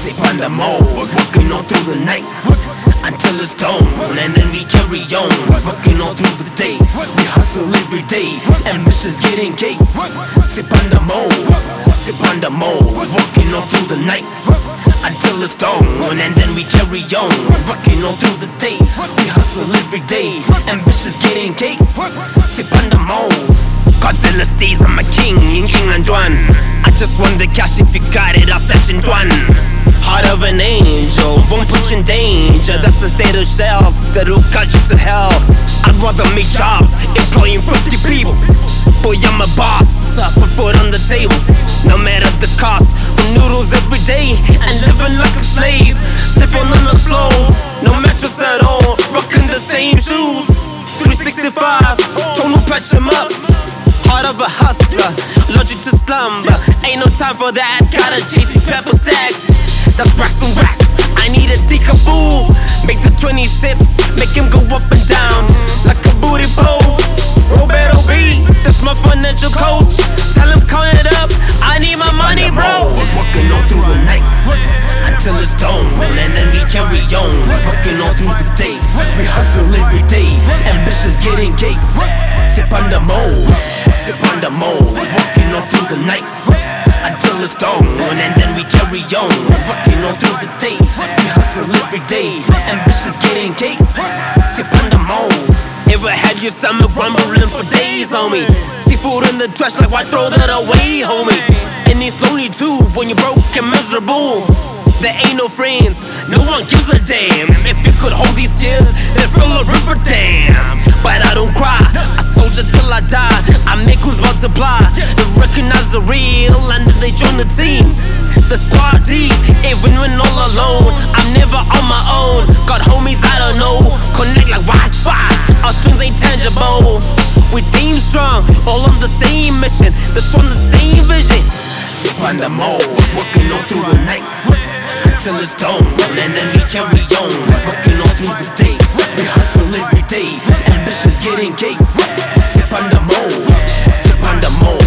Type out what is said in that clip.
the mode, working on through the night until it's dawn, and then we carry on, working on through the day. We hustle every day, ambitions getting gay. SiPhandaMore, sip on the mode, working on through the night until it's dawn, and then we carry on, working all through the day. We hustle every day, ambitions getting gay. SiPhandaMore. Godzilla stays, I'm a king in England one. I just want the cash if you got it, I'll set you one. An angel, won't put you in danger. That's the state of shells that'll cut you to hell. I'd rather make jobs, employing 50 people. Boy, I'm a boss, I put food on the table. No matter the cost, from noodles every day and living like a slave. Stepping on the floor, no mattress at all. Rocking the same shoes, 365. Told no patch him up heart of a hustler, logic to slumber. Ain't no time for that, gotta chase him go up and down like a booty bowl. Roberto B, that's my financial coach. Tell him count it up. I need my money, bro. We're working on through the night until it's dawn, and then we carry on. Working on through the day. We hustle every day. Ambitions getting gay. Dawn, and then we carry on, working on through the day. We hustle every day, ambitions getting gay. Sip on the mode. Ever had your stomach rumbling for days, homie? Seafood in the trash, like why throw that away, homie? And it's lonely too when you're broke and miserable. There ain't no friends, no one gives a damn. If you could hold these tears, then fill a river dam. But I don't cry, I soldier till I die equals multiply They recognize the real and they join the team. The squad deep, even when all alone. I'm never on my own. Got homies I don't know, connect like Wi-Fi. Our strings ain't tangible. We team strong, all on the same mission. This one the same vision. Spun the mold, working all through the night. Till it's dawn, and then we carry on. Working all through the day, we hustle every day. Ambitions getting cake SiPhandaMore. The more.